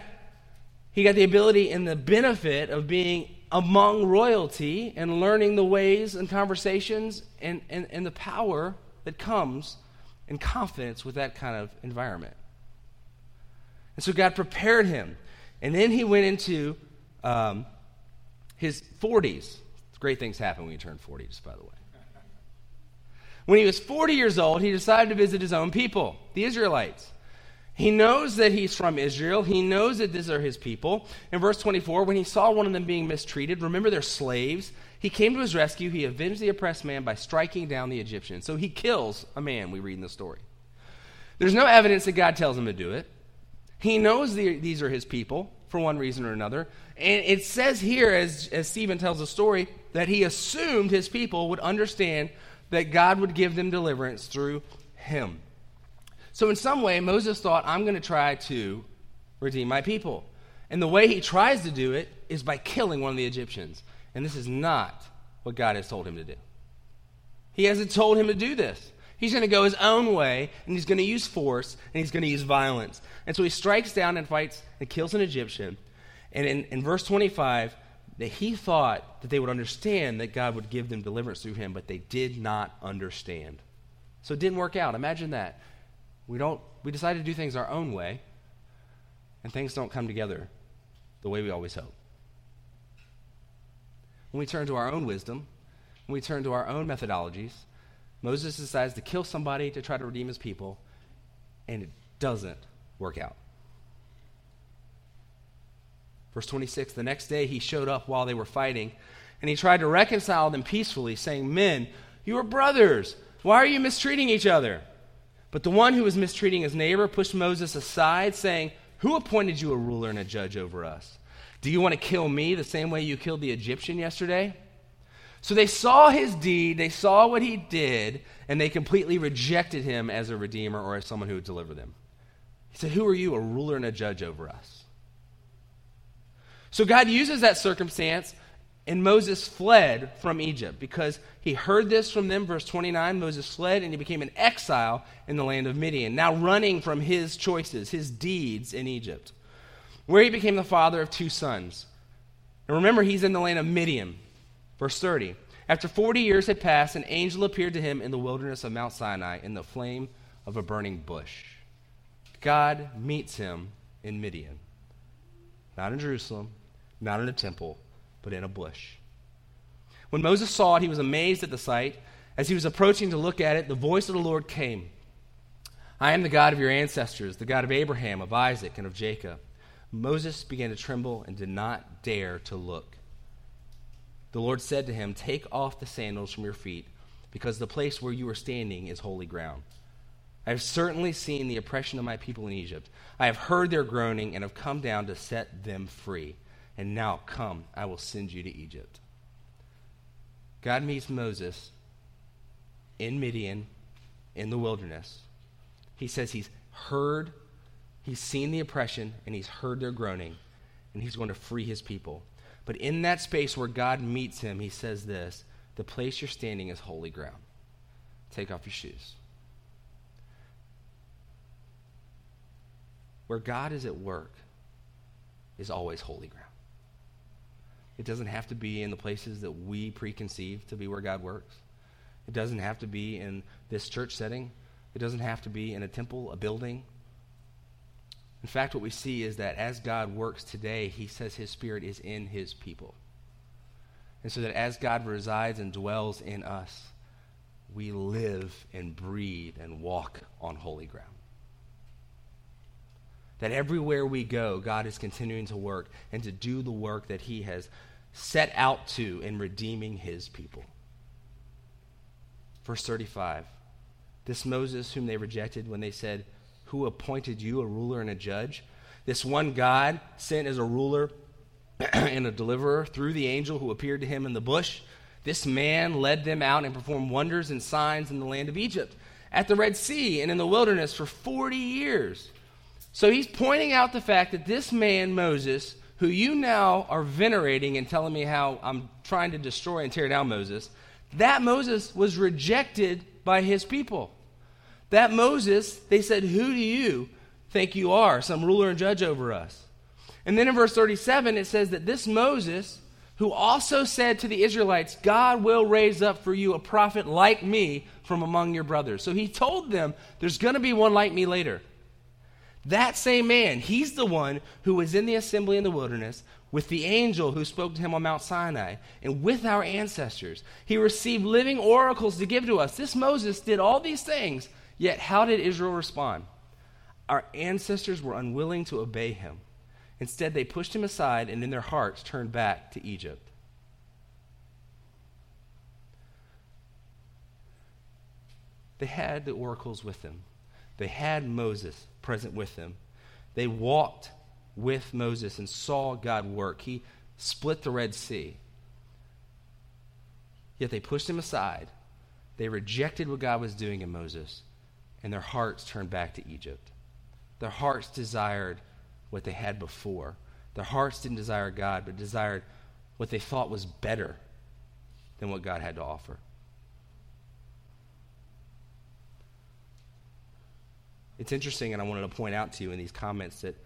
he got the ability and the benefit of being among royalty and learning the ways and conversations and, and, and the power that comes in confidence with that kind of environment. And so God prepared him. And then he went into um, his 40s. Great things happen when you turn 40, just by the way. When he was 40 years old, he decided to visit his own people, the Israelites. He knows that he's from Israel. He knows that these are his people. In verse 24, when he saw one of them being mistreated, remember they're slaves, he came to his rescue. He avenged the oppressed man by striking down the Egyptian. So he kills a man, we read in the story. There's no evidence that God tells him to do it. He knows the, these are his people for one reason or another. And it says here, as, as Stephen tells the story, that he assumed his people would understand that God would give them deliverance through him. So, in some way, Moses thought, I'm going to try to redeem my people. And the way he tries to do it is by killing one of the Egyptians. And this is not what God has told him to do. He hasn't told him to do this. He's going to go his own way, and he's going to use force, and he's going to use violence. And so he strikes down and fights and kills an Egyptian. And in, in verse 25, that he thought that they would understand that God would give them deliverance through him, but they did not understand. So it didn't work out. Imagine that. We don't we decide to do things our own way, and things don't come together the way we always hope. When we turn to our own wisdom, when we turn to our own methodologies, Moses decides to kill somebody to try to redeem his people, and it doesn't work out. Verse 26 The next day he showed up while they were fighting, and he tried to reconcile them peacefully, saying, Men, you are brothers. Why are you mistreating each other? But the one who was mistreating his neighbor pushed Moses aside, saying, Who appointed you a ruler and a judge over us? Do you want to kill me the same way you killed the Egyptian yesterday? So they saw his deed, they saw what he did, and they completely rejected him as a redeemer or as someone who would deliver them. He said, Who are you, a ruler and a judge over us? So God uses that circumstance, and Moses fled from Egypt because he heard this from them. Verse 29 Moses fled and he became an exile in the land of Midian, now running from his choices, his deeds in Egypt, where he became the father of two sons. And remember, he's in the land of Midian. Verse 30 After 40 years had passed, an angel appeared to him in the wilderness of Mount Sinai in the flame of a burning bush. God meets him in Midian, not in Jerusalem, not in a temple, but in a bush. When Moses saw it, he was amazed at the sight. As he was approaching to look at it, the voice of the Lord came I am the God of your ancestors, the God of Abraham, of Isaac, and of Jacob. Moses began to tremble and did not dare to look. The Lord said to him, Take off the sandals from your feet, because the place where you are standing is holy ground. I have certainly seen the oppression of my people in Egypt. I have heard their groaning and have come down to set them free. And now come, I will send you to Egypt. God meets Moses in Midian, in the wilderness. He says he's heard, he's seen the oppression, and he's heard their groaning, and he's going to free his people. But in that space where God meets him, he says this The place you're standing is holy ground. Take off your shoes. Where God is at work is always holy ground. It doesn't have to be in the places that we preconceive to be where God works. It doesn't have to be in this church setting. It doesn't have to be in a temple, a building. In fact, what we see is that as God works today, he says his spirit is in his people. And so that as God resides and dwells in us, we live and breathe and walk on holy ground. That everywhere we go, God is continuing to work and to do the work that He has set out to in redeeming His people. Verse 35 This Moses, whom they rejected when they said, Who appointed you a ruler and a judge? This one God sent as a ruler (clears throat) and a deliverer through the angel who appeared to him in the bush. This man led them out and performed wonders and signs in the land of Egypt, at the Red Sea, and in the wilderness for 40 years. So he's pointing out the fact that this man, Moses, who you now are venerating and telling me how I'm trying to destroy and tear down Moses, that Moses was rejected by his people. That Moses, they said, Who do you think you are? Some ruler and judge over us. And then in verse 37, it says that this Moses, who also said to the Israelites, God will raise up for you a prophet like me from among your brothers. So he told them, There's going to be one like me later. That same man, he's the one who was in the assembly in the wilderness with the angel who spoke to him on Mount Sinai and with our ancestors. He received living oracles to give to us. This Moses did all these things, yet how did Israel respond? Our ancestors were unwilling to obey him. Instead, they pushed him aside and in their hearts turned back to Egypt. They had the oracles with them. They had Moses present with them. They walked with Moses and saw God work. He split the Red Sea. Yet they pushed him aside They rejected what God was doing in Moses, and their hearts turned back to Egypt. Their hearts desired what they had before. Their hearts didn't desire God, but desired what they thought was better than what God had to offer. It's interesting, and I wanted to point out to you in these comments that,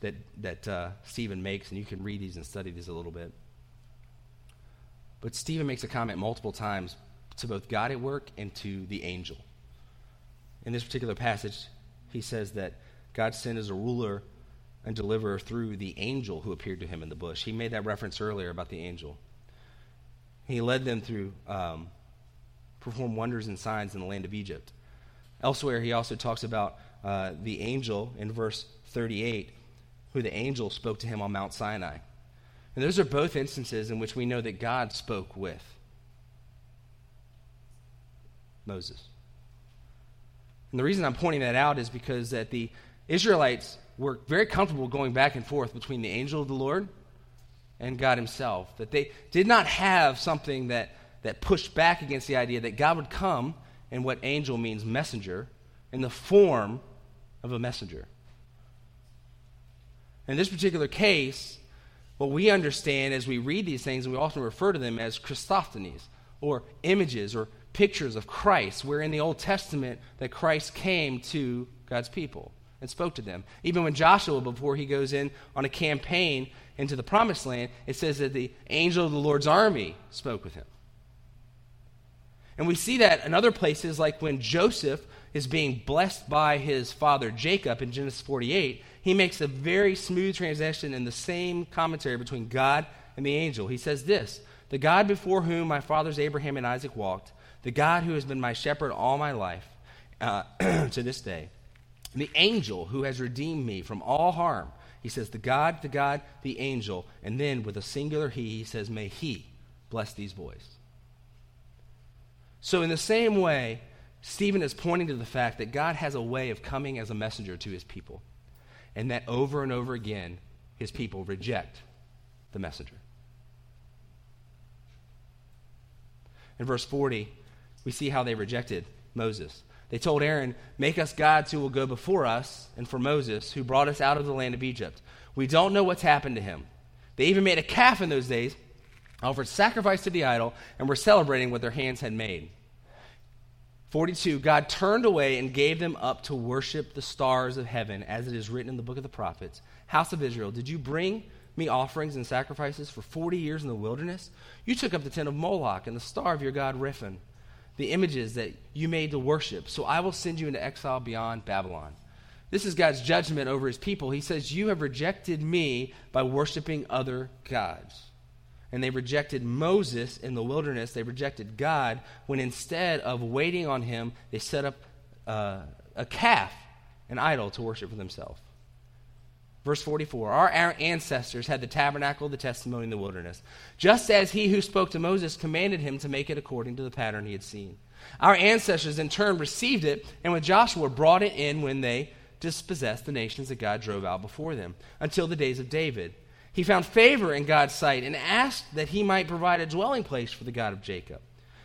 that, that uh, Stephen makes, and you can read these and study these a little bit. But Stephen makes a comment multiple times to both God at work and to the angel. In this particular passage, he says that God sent as a ruler and deliverer through the angel who appeared to him in the bush. He made that reference earlier about the angel. He led them through, um, wonders and signs in the land of Egypt. Elsewhere, he also talks about uh, the angel in verse 38, who the angel spoke to him on Mount Sinai. And those are both instances in which we know that God spoke with Moses. And the reason I'm pointing that out is because that the Israelites were very comfortable going back and forth between the angel of the Lord and God Himself. That they did not have something that, that pushed back against the idea that God would come, and what angel means messenger, in the form of a messenger. In this particular case, what we understand as we read these things, and we often refer to them as Christophanies, or images or pictures of Christ, where in the Old Testament that Christ came to God's people and spoke to them. Even when Joshua, before he goes in on a campaign into the promised land, it says that the angel of the Lord's army spoke with him. And we see that in other places, like when Joseph is being blessed by his father Jacob in Genesis 48, he makes a very smooth transition in the same commentary between God and the angel. He says this The God before whom my fathers Abraham and Isaac walked, the God who has been my shepherd all my life uh, (clears throat) to this day, the angel who has redeemed me from all harm. He says, The God, the God, the angel. And then with a singular he, he says, May he bless these boys. So, in the same way, Stephen is pointing to the fact that God has a way of coming as a messenger to his people, and that over and over again, his people reject the messenger. In verse 40, we see how they rejected Moses. They told Aaron, Make us gods who will go before us, and for Moses, who brought us out of the land of Egypt. We don't know what's happened to him. They even made a calf in those days, offered sacrifice to the idol, and were celebrating what their hands had made. 42 God turned away and gave them up to worship the stars of heaven, as it is written in the book of the prophets. House of Israel, did you bring me offerings and sacrifices for 40 years in the wilderness? You took up the tent of Moloch and the star of your god Rephan the images that you made to worship. So I will send you into exile beyond Babylon. This is God's judgment over his people. He says, You have rejected me by worshiping other gods. And they rejected Moses in the wilderness. They rejected God when instead of waiting on him, they set up uh, a calf, an idol, to worship for themselves. Verse 44 Our ancestors had the tabernacle the testimony in the wilderness, just as he who spoke to Moses commanded him to make it according to the pattern he had seen. Our ancestors in turn received it, and with Joshua brought it in when they dispossessed the nations that God drove out before them, until the days of David. He found favor in God's sight and asked that he might provide a dwelling place for the God of Jacob.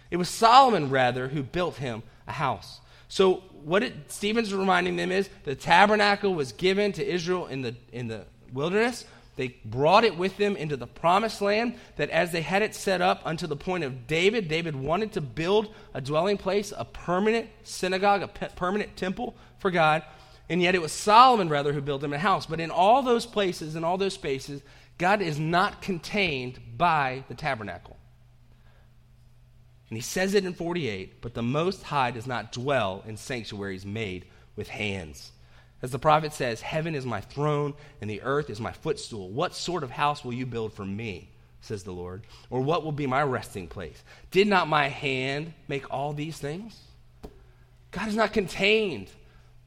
It was Solomon, rather, who built him a house. So what it, Stephen's reminding them is the tabernacle was given to Israel in the, in the wilderness. They brought it with them into the promised land. That as they had it set up unto the point of David, David wanted to build a dwelling place, a permanent synagogue, a permanent temple for God. And yet it was Solomon, rather, who built him a house. But in all those places, in all those spaces, God is not contained by the tabernacle. And he says it in 48, but the Most High does not dwell in sanctuaries made with hands. As the prophet says, Heaven is my throne and the earth is my footstool. What sort of house will you build for me? says the Lord. Or what will be my resting place? Did not my hand make all these things? God is not contained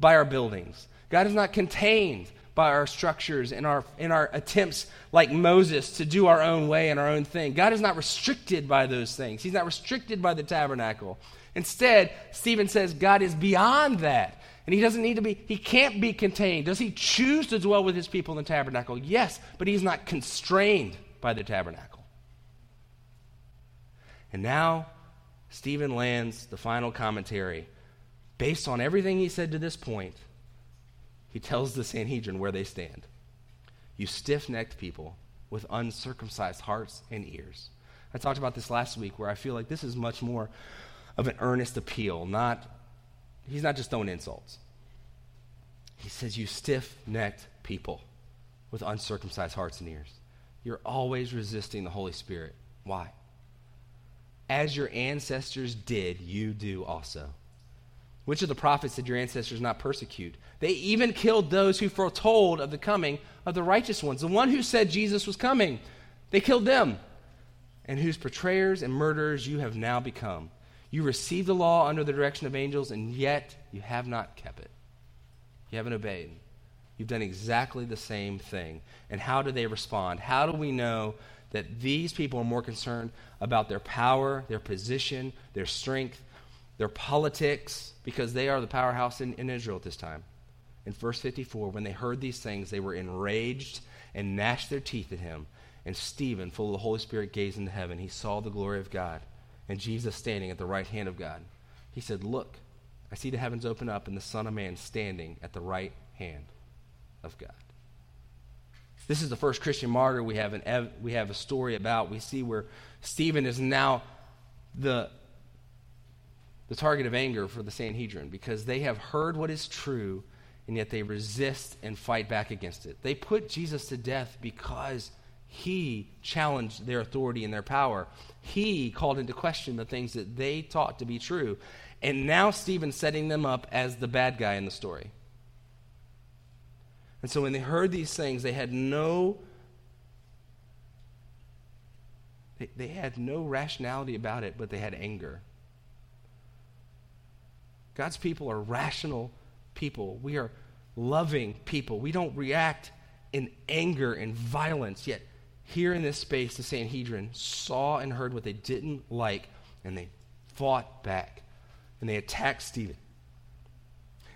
by our buildings. God is not contained by our structures and our, in our attempts, like Moses, to do our own way and our own thing. God is not restricted by those things, He's not restricted by the tabernacle. Instead, Stephen says God is beyond that. And he doesn't need to be, he can't be contained. Does he choose to dwell with his people in the tabernacle? Yes, but he's not constrained by the tabernacle. And now, Stephen lands the final commentary. Based on everything he said to this point, he tells the Sanhedrin where they stand. You stiff necked people with uncircumcised hearts and ears. I talked about this last week where I feel like this is much more of an earnest appeal, not he's not just throwing insults. He says, You stiff necked people with uncircumcised hearts and ears. You're always resisting the Holy Spirit. Why? As your ancestors did, you do also. Which of the prophets did your ancestors not persecute? They even killed those who foretold of the coming of the righteous ones, the one who said Jesus was coming. They killed them, and whose betrayers and murderers you have now become. You received the law under the direction of angels, and yet you have not kept it. You haven't obeyed. You've done exactly the same thing. And how do they respond? How do we know that these people are more concerned about their power, their position, their strength, their politics, because they are the powerhouse in, in Israel at this time? In verse 54, when they heard these things, they were enraged and gnashed their teeth at him. And Stephen, full of the Holy Spirit, gazed into heaven. He saw the glory of God and Jesus standing at the right hand of God. He said, Look, I see the heavens open up and the Son of Man standing at the right hand of God. This is the first Christian martyr we have, an, we have a story about. We see where Stephen is now the, the target of anger for the Sanhedrin because they have heard what is true and yet they resist and fight back against it. They put Jesus to death because he challenged their authority and their power. He called into question the things that they taught to be true. And now Stephen's setting them up as the bad guy in the story. And so when they heard these things, they had no they, they had no rationality about it, but they had anger. God's people are rational people. We are loving people. We don't react in anger and violence. Yet, here in this space, the Sanhedrin saw and heard what they didn't like, and they fought back. And they attacked Stephen.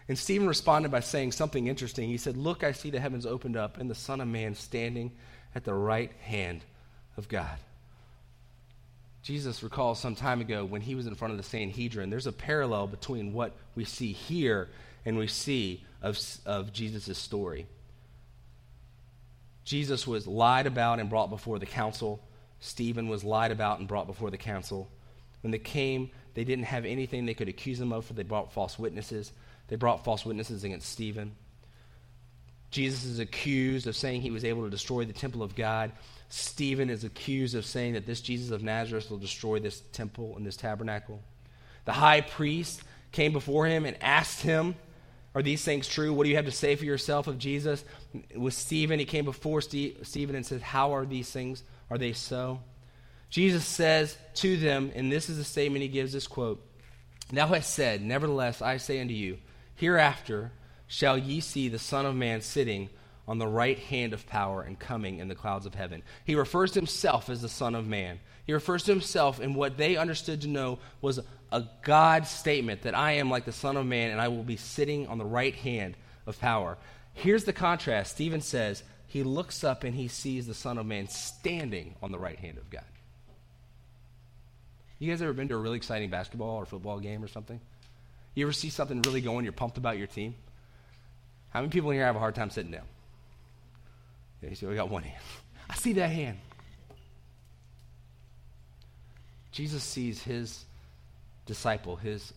And Stephen responded by saying something interesting. He said, Look, I see the heavens opened up, and the Son of Man standing at the right hand of God. Jesus recalls some time ago when he was in front of the Sanhedrin, there's a parallel between what we see here and we see of, of Jesus' story. Jesus was lied about and brought before the council. Stephen was lied about and brought before the council. When they came, they didn't have anything they could accuse him of, for they brought false witnesses. They brought false witnesses against Stephen. Jesus is accused of saying he was able to destroy the temple of God. Stephen is accused of saying that this Jesus of Nazareth will destroy this temple and this tabernacle. The high priest came before him and asked him, Are these things true? What do you have to say for yourself of Jesus? With Stephen, he came before Stephen and said, How are these things? Are they so? Jesus says to them, and this is the statement he gives this quote Thou hast said, Nevertheless, I say unto you, Hereafter shall ye see the Son of Man sitting on the right hand of power and coming in the clouds of heaven. He refers to himself as the Son of Man. He refers to himself in what they understood to know was a God statement that I am like the Son of Man and I will be sitting on the right hand of power. Here's the contrast. Stephen says, He looks up and he sees the Son of Man standing on the right hand of God. You guys ever been to a really exciting basketball or football game or something? You ever see something really going, you're pumped about your team? How many people in here have a hard time sitting down? Yeah, so we got one hand. (laughs) I see that hand. Jesus sees his disciple, his,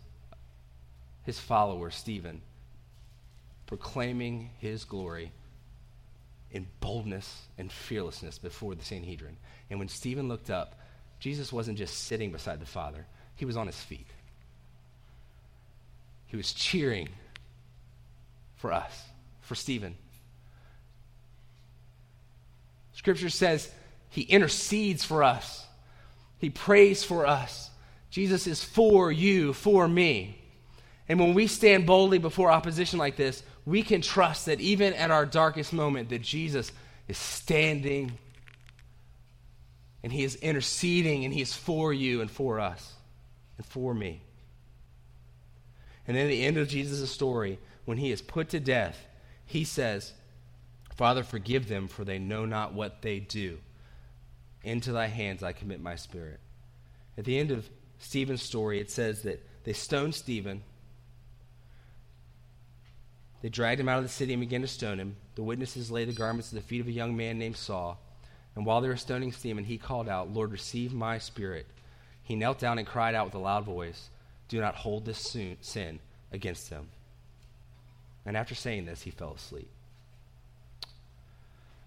his follower, Stephen, proclaiming his glory in boldness and fearlessness before the Sanhedrin. And when Stephen looked up, Jesus wasn't just sitting beside the Father, he was on his feet. He was cheering for us, for Stephen. Scripture says he intercedes for us, he prays for us. Jesus is for you, for me. And when we stand boldly before opposition like this, we can trust that even at our darkest moment that Jesus is standing and he is interceding and he is for you and for us and for me. And then at the end of Jesus' story, when he is put to death, he says, Father, forgive them, for they know not what they do. Into thy hands I commit my spirit. At the end of Stephen's story, it says that they stoned Stephen. They dragged him out of the city and began to stone him. The witnesses laid the garments at the feet of a young man named Saul. And while they were stoning Stephen, he called out, Lord, receive my spirit. He knelt down and cried out with a loud voice, Do not hold this sin against them. And after saying this, he fell asleep.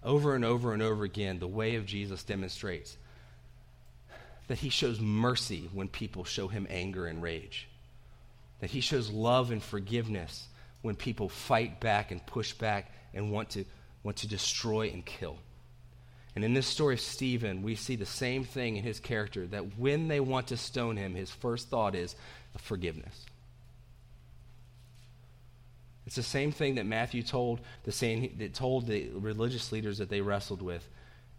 Over and over and over again, the way of Jesus demonstrates that he shows mercy when people show him anger and rage, that he shows love and forgiveness when people fight back and push back and want to, want to destroy and kill. And in this story of Stephen, we see the same thing in his character that when they want to stone him, his first thought is forgiveness. It's the same thing that Matthew told the same, that told the religious leaders that they wrestled with.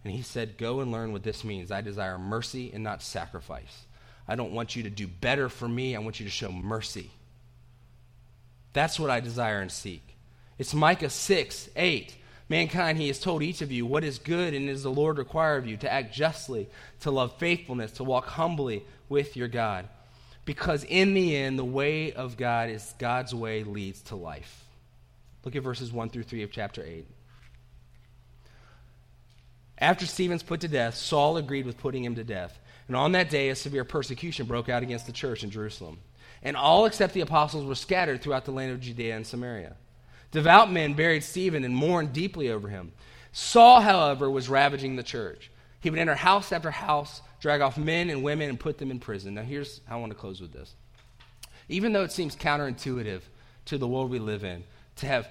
And he said, Go and learn what this means. I desire mercy and not sacrifice. I don't want you to do better for me. I want you to show mercy. That's what I desire and seek. It's Micah 6, 8. Mankind, he has told each of you what is good and is the Lord require of you to act justly, to love faithfulness, to walk humbly with your God. Because in the end, the way of God is God's way leads to life. Look at verses 1 through 3 of chapter 8. After Stephen's put to death, Saul agreed with putting him to death. And on that day, a severe persecution broke out against the church in Jerusalem. And all except the apostles were scattered throughout the land of Judea and Samaria. Devout men buried Stephen and mourned deeply over him. Saul, however, was ravaging the church. He would enter house after house, drag off men and women, and put them in prison. Now, here's how I want to close with this. Even though it seems counterintuitive to the world we live in to have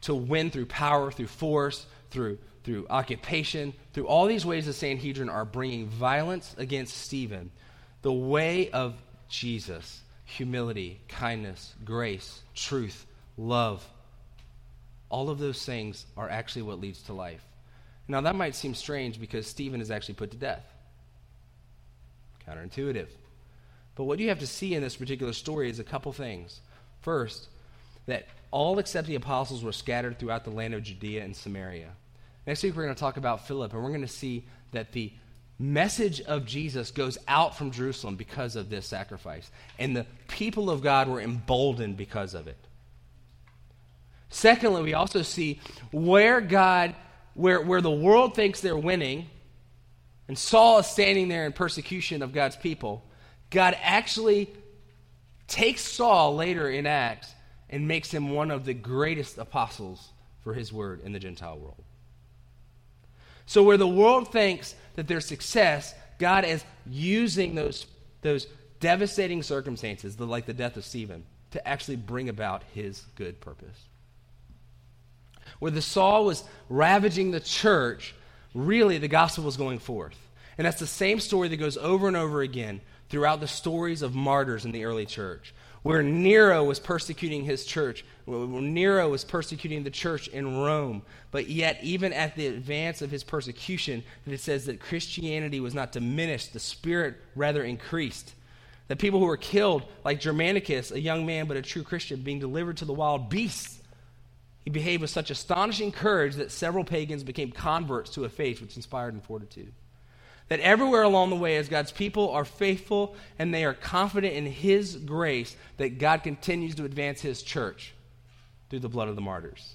to win through power, through force, through, through occupation, through all these ways the Sanhedrin are bringing violence against Stephen, the way of Jesus, humility, kindness, grace, truth, love, all of those things are actually what leads to life. Now, that might seem strange because Stephen is actually put to death. Counterintuitive. But what you have to see in this particular story is a couple things. First, that all except the apostles were scattered throughout the land of Judea and Samaria. Next week, we're going to talk about Philip, and we're going to see that the message of Jesus goes out from Jerusalem because of this sacrifice. And the people of God were emboldened because of it. Secondly, we also see where God where, where the world thinks they're winning, and Saul is standing there in persecution of God's people, God actually takes Saul later in Acts and makes him one of the greatest apostles for his word in the Gentile world. So, where the world thinks that their success, God is using those, those devastating circumstances, the, like the death of Stephen, to actually bring about his good purpose where the Saul was ravaging the church, really the gospel was going forth. And that's the same story that goes over and over again throughout the stories of martyrs in the early church. Where Nero was persecuting his church, Nero was persecuting the church in Rome, but yet, even at the advance of his persecution, it says that Christianity was not diminished, the spirit rather increased. That people who were killed, like Germanicus, a young man but a true Christian, being delivered to the wild beasts, he behaved with such astonishing courage that several pagans became converts to a faith which inspired in fortitude. That everywhere along the way, as God's people are faithful and they are confident in His grace, that God continues to advance His church through the blood of the martyrs.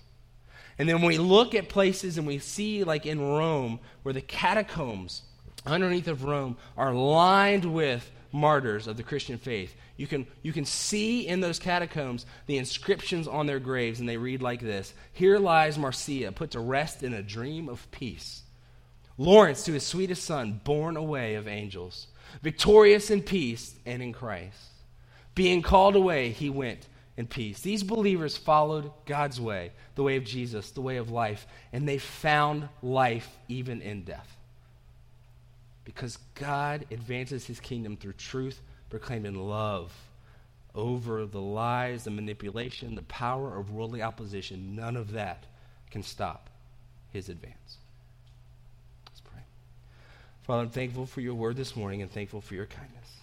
And then when we look at places and we see, like in Rome, where the catacombs underneath of Rome are lined with martyrs of the Christian faith. You can, you can see in those catacombs the inscriptions on their graves, and they read like this Here lies Marcia, put to rest in a dream of peace. Lawrence to his sweetest son, born away of angels, victorious in peace and in Christ. Being called away, he went in peace. These believers followed God's way, the way of Jesus, the way of life, and they found life even in death. Because God advances his kingdom through truth proclaimed in love over the lies, the manipulation, the power of worldly opposition. None of that can stop his advance. Let's pray. Father, I'm thankful for your word this morning and thankful for your kindness.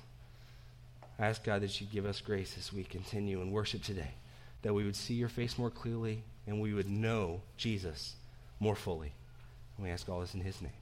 I ask God that you give us grace as we continue in worship today, that we would see your face more clearly and we would know Jesus more fully. And we ask all this in his name.